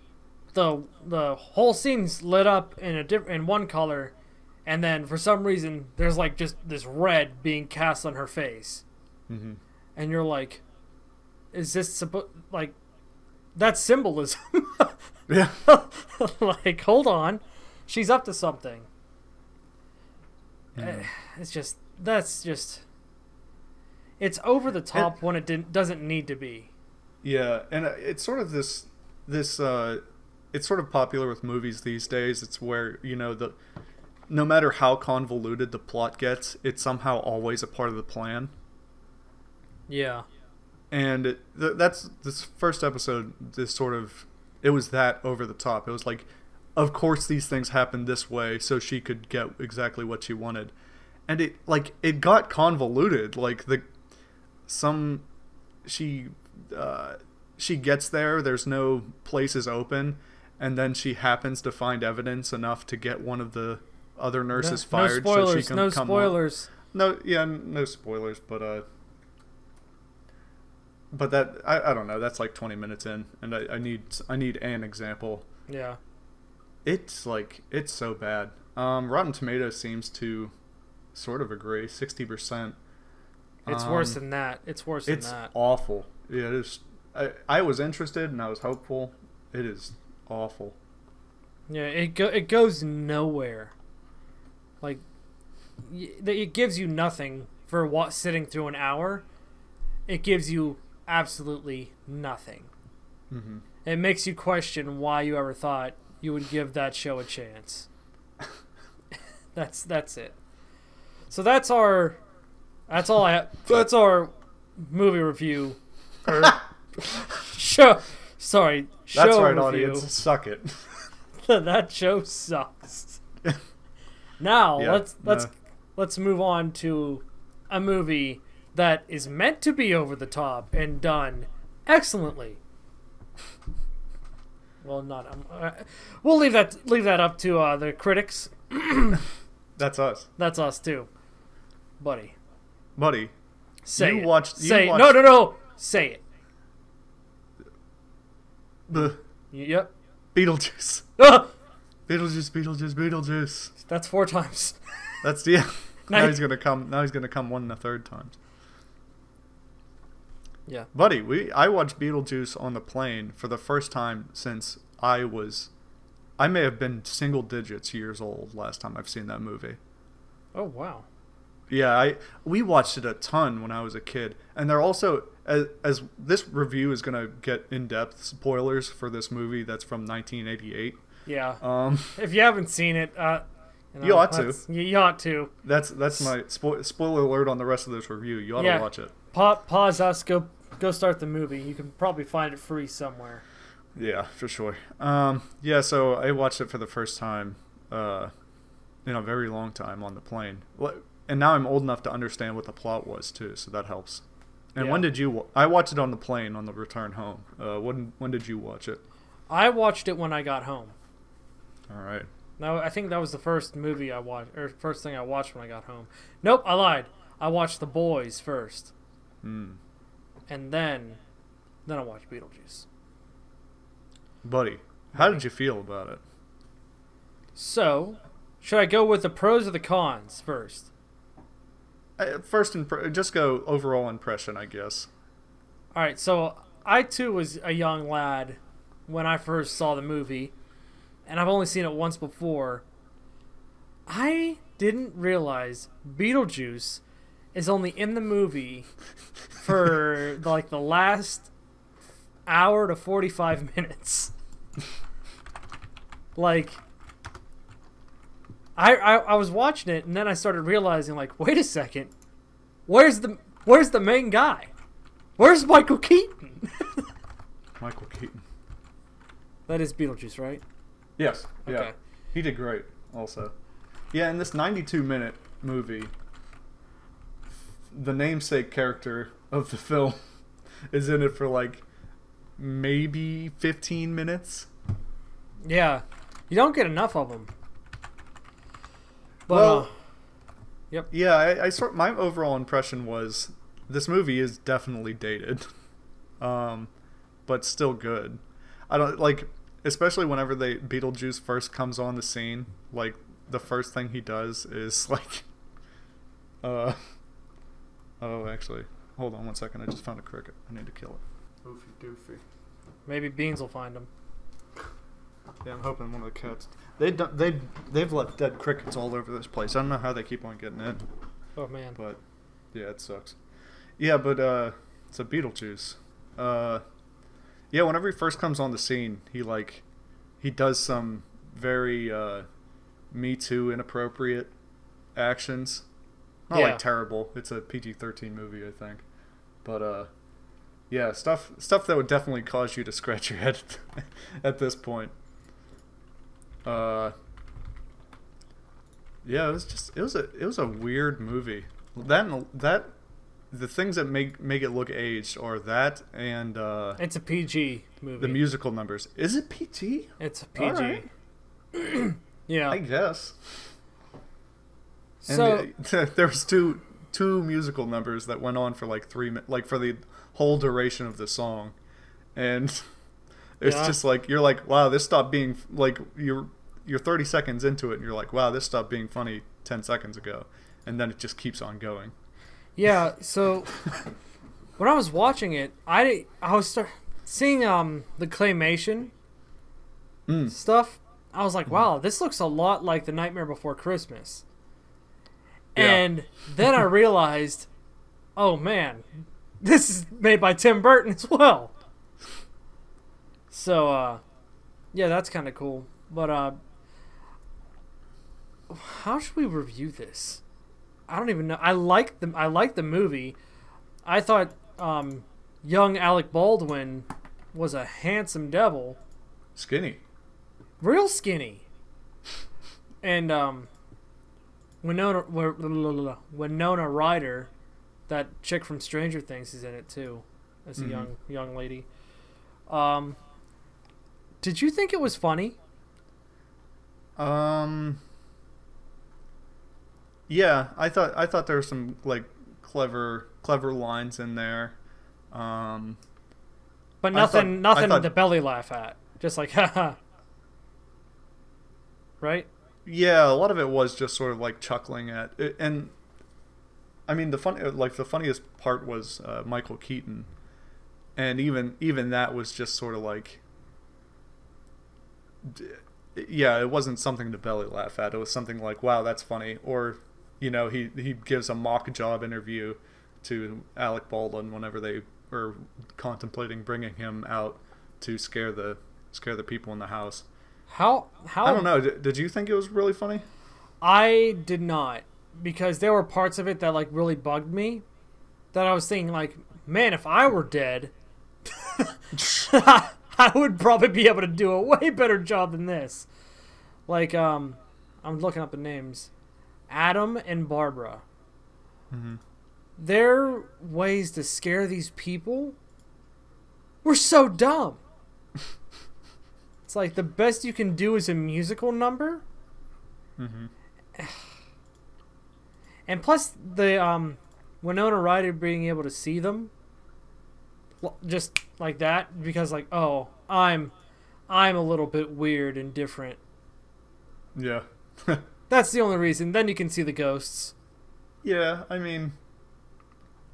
the the whole scene's lit up in a different in one color, and then for some reason there's like just this red being cast on her face, hmm and you're like, is this supposed like that's symbolism? yeah. like, hold on, she's up to something. Eh, It's just that's just it's over the top when it didn't doesn't need to be. Yeah, and uh, it's sort of this this uh it's sort of popular with movies these days. It's where, you know, the no matter how convoluted the plot gets, it's somehow always a part of the plan. Yeah. And th- that's this first episode this sort of it was that over the top. It was like of course these things happened this way so she could get exactly what she wanted. And it like it got convoluted like the some she uh, she gets there there's no places open and then she happens to find evidence enough to get one of the other nurses no, fired no spoilers. so she can no come spoilers. no yeah no spoilers but uh but that I, I don't know that's like 20 minutes in and I, I need I need an example Yeah. it's like it's so bad um Rotten Tomatoes seems to sort of agree 60% It's worse Um, than that. It's worse it's than that. awful. Yeah, it is. I, I was interested and I was hopeful. It is awful. Yeah, it go it goes nowhere. Like y- it gives you nothing for what sitting through an hour. It gives you absolutely nothing. Mm-hmm. It makes you question why you ever thought you would give that show a chance. that's that's it. So that's our that's all I have that's our movie review or show sorry, show That's right, review. audience. Suck it. that show sucks. now, Yeah, let's let's no. let's move on to a movie that is meant to be over the top and done excellently. Well, not. Um, uh, we'll leave that leave that up to uh, the critics. That's us, That's us too, buddy. buddy. Say You it. watched- you Say watched- no, no, no. Say it. Yep. Beetlejuice, Ah! Beetlejuice, Beetlejuice, Beetlejuice. That's four times. That's yeah. Now now he's gonna come. Now he's gonna come one and a third times. Yeah. buddy. We I watched Beetlejuice on the plane for the first time since I was. I may have been single digits years old last time I've seen that movie. Oh wow. Yeah, I we watched it a ton when I was a kid, and they're also as, as this review is gonna get in depth spoilers for this movie that's from 1988. Yeah. Um, If you haven't seen it, uh, you, know, You ought to. you ought to. that's that's my spo- spoiler alert on the rest of this review. You ought Yeah. to watch it. Pa- pause us. Go go start the movie. You can probably find it free somewhere. Yeah, for sure. Um, yeah, so I watched it for the first time uh, in a very long time on the plane, and now I'm old enough to understand what the plot was too, so that helps. And when did you? Wa- I watched it on the plane on the return home. Uh, when when did you watch it? I watched it when I got home. All right. No, I think that was the first movie I watched, or first thing I watched when I got home. Nope, I lied. I watched The Boys first, Hmm. And then, then I watched Beetlejuice. Buddy, how did you feel about it? So, should I go with the pros or the cons first? Uh, first, impre- just go overall impression, I guess. All right, so I too was a young lad when I first saw the movie, and I've only seen it once before. I didn't realize Beetlejuice is only in the movie for like the last hour to 45 minutes. like I, I I was watching it and then I started realizing like wait a second. Where's the where's the main guy? Where's Michael Keaton? Michael Keaton. that is Beetlejuice, right? Yes. Yeah. Okay. He did great, also. Yeah, in this 92 minute movie, the namesake character of the film is in it for like maybe 15 minutes. Yeah. You don't get enough of them. But Well- uh, Yeah, I, I sort my overall impression was this movie is definitely dated, um, but still good. I don't like, especially whenever they Beetlejuice first comes on the scene. Like the first thing he does is like, uh, oh, actually, hold on one second. I just found a cricket. I need to kill it. Oofy doofy. maybe Beans will find them. Yeah, I'm hoping one of the cats. They do, they they've left dead crickets all over this place. I don't know how they keep on getting in. Oh man. But yeah, it sucks. Yeah, but uh it's a Beetlejuice. Uh yeah, whenever he first comes on the scene, he like he does some very uh me too inappropriate actions. Not Yeah. like terrible. It's a PG-13 movie, I think. But uh yeah, stuff stuff that would definitely cause you to scratch your head at this point. Uh yeah, it was just it was a it was a weird movie. That that the things that make make it look aged are that and uh, It's a PG movie. the musical numbers. Is it PT? It's a PG. right. yeah. I guess. And so there was two two musical numbers that went on for like three like for the whole duration of the song, and it's Yeah. just like you're like wow this stopped being like you're you're 30 seconds into it and you're like wow this stopped being funny 10 seconds ago, and then it just keeps on going. yeah, so when I was watching it, I I was start seeing um the claymation Mm. stuff. I was like, wow, this looks a lot like The Nightmare Before Christmas. Yeah. And then I realized, oh man, this is made by Tim Burton as well. So, uh, yeah, that's kind of cool. But, uh, how should we review this? I don't even know. I like the I like the movie. I thought um, young Alec Baldwin was a handsome devil Skinny. real skinny. And um, Winona Wi- Winona Ryder That chick from Stranger Things is in it too, as a Mhm. young young lady. Um, did you think it was funny? Um. Yeah, I thought I thought there were some like clever clever lines in there. Um. But I thought- nothing, nothing thought- to belly laugh at. Just like, haha. Right? Yeah, a lot of it was just sort of like chuckling at it, and I mean the fun like the funniest part was uh, Michael Keaton, and even even that was just sort of like, yeah, it wasn't something to belly laugh at. It was something like, wow, that's funny, or you know, he he gives a mock job interview to Alec Baldwin whenever they are contemplating bringing him out to scare the scare the people in the house. How how I don't know. Did, did you think it was really funny? I did not because there were parts of it that like really bugged me. That I was thinking like, man, if I were dead, I would probably be able to do a way better job than this. Like, um, I'm looking up the names, Adam and Barbara. Mm-hmm. Their ways to scare these people were so dumb. it's like the best you can do is a musical number. Mm-hmm. And plus the um Winona Ryder being able to see them just like that because like oh I'm I'm a little bit weird and different. Yeah. That's the only reason. Then you can see the ghosts. yeah, I mean,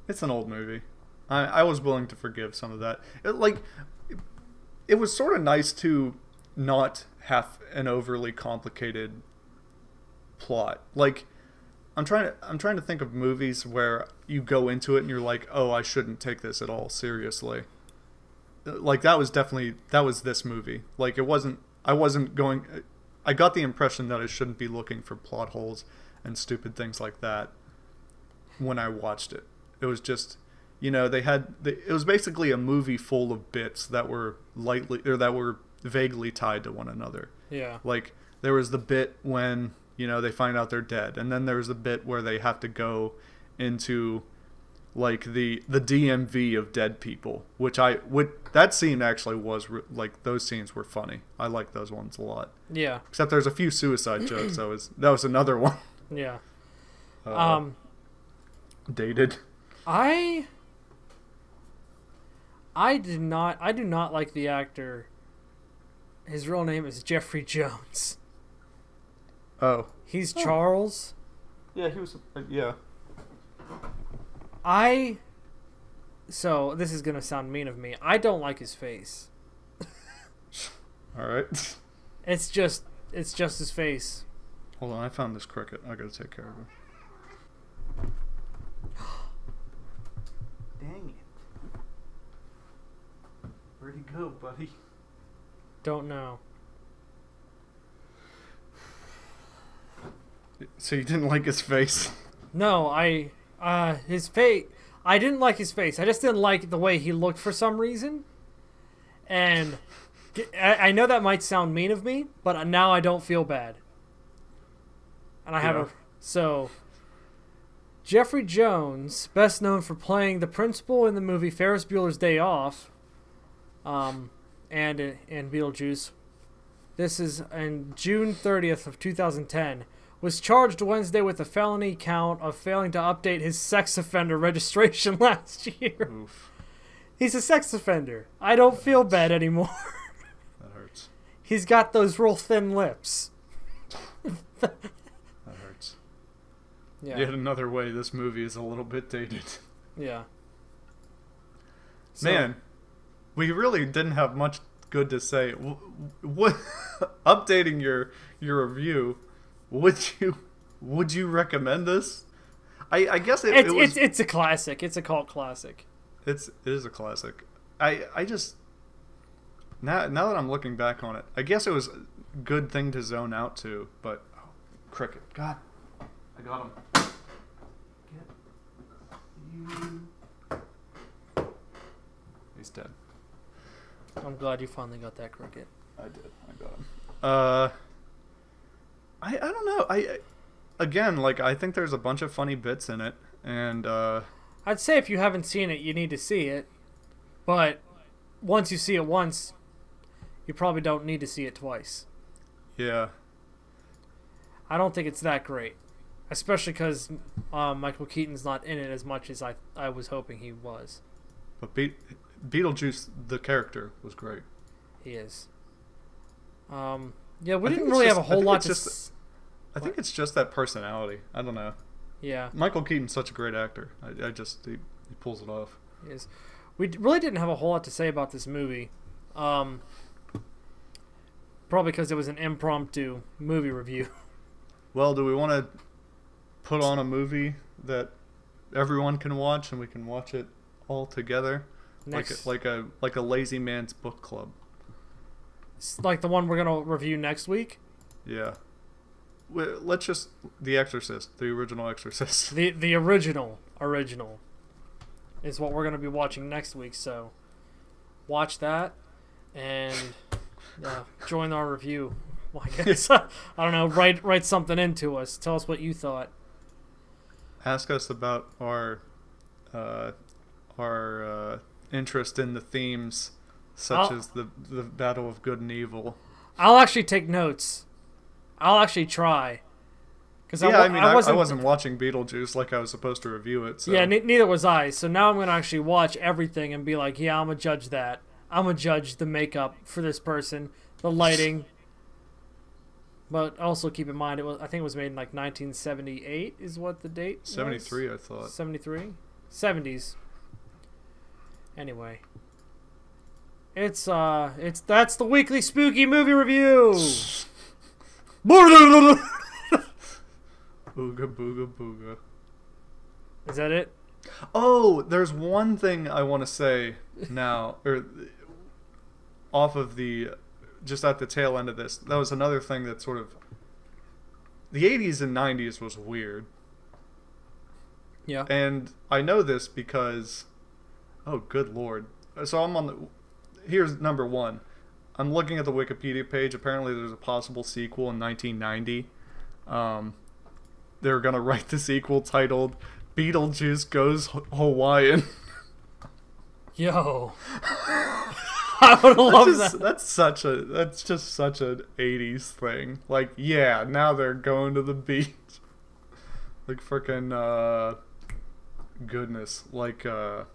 it's an old movie. I, I was willing to forgive some of that. It, like, it, it was sort of nice to not have an overly complicated plot. Like, I'm trying to I'm trying to think of movies where you go into it and you're like, oh, I shouldn't take this at all seriously. Like that was definitely that was this movie. Like it wasn't I wasn't going. I got the impression that I shouldn't be looking for plot holes and stupid things like that when I watched it. It was just, you know, they had they, it was basically a movie full of bits that were lightly or that were vaguely tied to one another. Yeah. Like there was the bit when you know they find out they're dead, and then there was the bit where they have to go into like the the DMV of dead people, which I would that scene actually was re- like those scenes were funny. I like those ones a lot. Yeah. Except there's a few suicide jokes. That was that was another one. Yeah. Uh, Um dated. I I did not I do not like the actor. His real name is Jeffrey Jones. Oh. He's Oh. Charles. Yeah, he was. Uh, yeah. I so this is gonna sound mean of me. I don't like his face. All right. It's just it's just his face. Hold on, I found this cricket. I gotta take care of him. Dang it! Where'd he go, buddy? Don't know. So you didn't like his face? No, I uh his face I didn't like his face. I just didn't like the way he looked for some reason. And I, I know that might sound mean of me, but now I don't feel bad. And I have a so Jeffrey Jones, best known for playing the principal in the movie Ferris Bueller's Day Off, um, and in Beetlejuice. This is in June 30th of 2010. Was charged Wednesday with a felony count of failing to update his sex offender registration last year. Oof, He's a sex offender. I don't feel bad anymore. that hurts. He's got those real thin lips. That hurts. Yeah. Yet another way this movie is a little bit dated. Yeah. So- Man, we really didn't have much good to say. W- What updating your your review? Would you would you recommend this? I I guess it, It's, it was it's it's a classic. It's a cult classic. It's it is a classic. I I just now now that I'm looking back on it, I guess it was a good thing to zone out to, but oh, cricket. God, I got him. Get you. He's dead. I'm glad you finally got that cricket. I did. I got him. Uh, I I don't know. I I- again like I think there's a bunch of funny bits in it, and uh, I'd say if you haven't seen it, you need to see it. But once you see it once, you probably don't need to see it twice. Yeah. I don't think it's that great, especially because um, Michael Keaton's not in it as much as I I was hoping he was. But Be- Beetlejuice, the character, was great. He is. Um, yeah, we I didn't really just- have a whole lot to. just- s- I think it's just that personality. I don't know. yeah, Michael Keaton's such a great actor. I, I just he, he pulls it off. he is. We d- really didn't have a whole lot to say about this movie. Um, probably because it was an impromptu movie review. Well, do we want to put on a movie that everyone can watch and we can watch it all together, Next, like a, like a like a lazy man's book club? like the one we're gonna review next week. Yeah. let's just The Exorcist, the original Exorcist. The the original original is what we're gonna be watching next week. So watch that and uh, join our review. Well, I guess I don't know. Write write something into us. Tell us what you thought. Ask us about our uh, our uh, interest in the themes, such I'll- as the the battle of good and evil. I'll actually take notes. I'll actually try. Because yeah, I, mean, I, I wasn't. wasn't watching Beetlejuice like I was supposed to review it. So. Yeah, ne- neither was I. So now I'm gonna actually watch everything and be like, yeah, I'm gonna judge that. I'm gonna judge the makeup for this person, the lighting. But also keep in mind, it was I think it was made in like 1978 is what the date. was? 73, I thought. 73, 70s. Anyway, it's uh, it's that's the weekly spooky movie review. Booga booga booga. Is that it? Oh, there's one thing I want to say now, or off of the, just at the tail end of this. That was another thing that sort of, the 80s and 90s was weird, Yeah. and I know this because, oh, good lord. So I'm on the, here's number one. I'm looking at the Wikipedia page. Apparently, there's a possible sequel in 1990. Um, they're gonna write the sequel titled "Beetlejuice Goes H- Hawaiian." Yo. I would love that's, just- that. that's such a that's just such an 80s thing. Like, yeah, now they're going to the beach. Like freaking uh goodness, like uh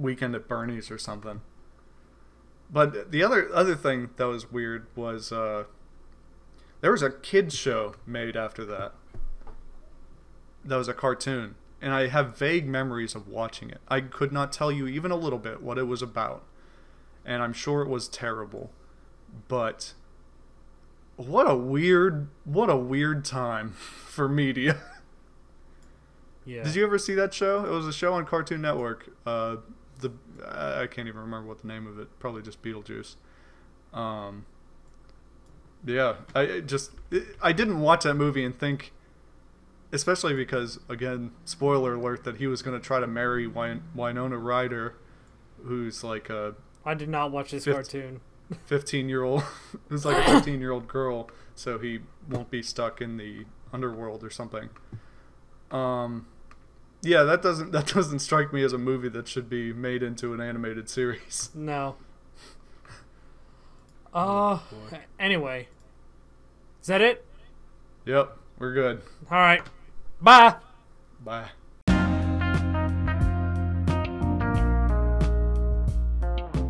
Weekend at Bernie's or something. But the other other thing that was weird was uh there was a kids show made after that. That was a cartoon and I have vague memories of watching it. I could not tell you even a little bit what it was about, and I'm sure it was terrible. But what a weird, what a weird time for media. Yeah. Did you ever see that show? It was a show on Cartoon Network. Uh, the I can't even remember what the name of it. Probably just Beetlejuice. Um, yeah, I just I didn't watch that movie and think, especially because again, spoiler alert, that he was going to try to marry Win- Winona Ryder, who's like a I did not watch this Fifth- cartoon. 15 year old, who's like a 15 year old girl, so he won't be stuck in the underworld or something. Um, yeah, that doesn't that doesn't strike me as a movie that should be made into an animated series. No. Uh, boy. anyway. Is that it? Yep, we're good. All right. Bye. Bye.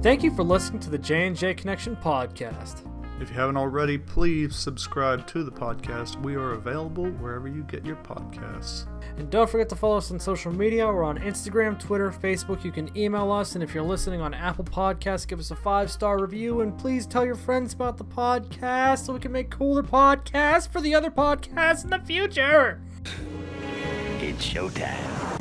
Thank you for listening to the J&J Connection podcast. If you haven't already, please subscribe to the podcast. We are available wherever you get your podcasts. And don't forget to follow us on social media. We're on Instagram, Twitter, Facebook. You can email us. And if you're listening on Apple Podcasts, give us a five star review. And please tell your friends about the podcast so we can make cooler podcasts for the other podcasts in the future. It's showtime.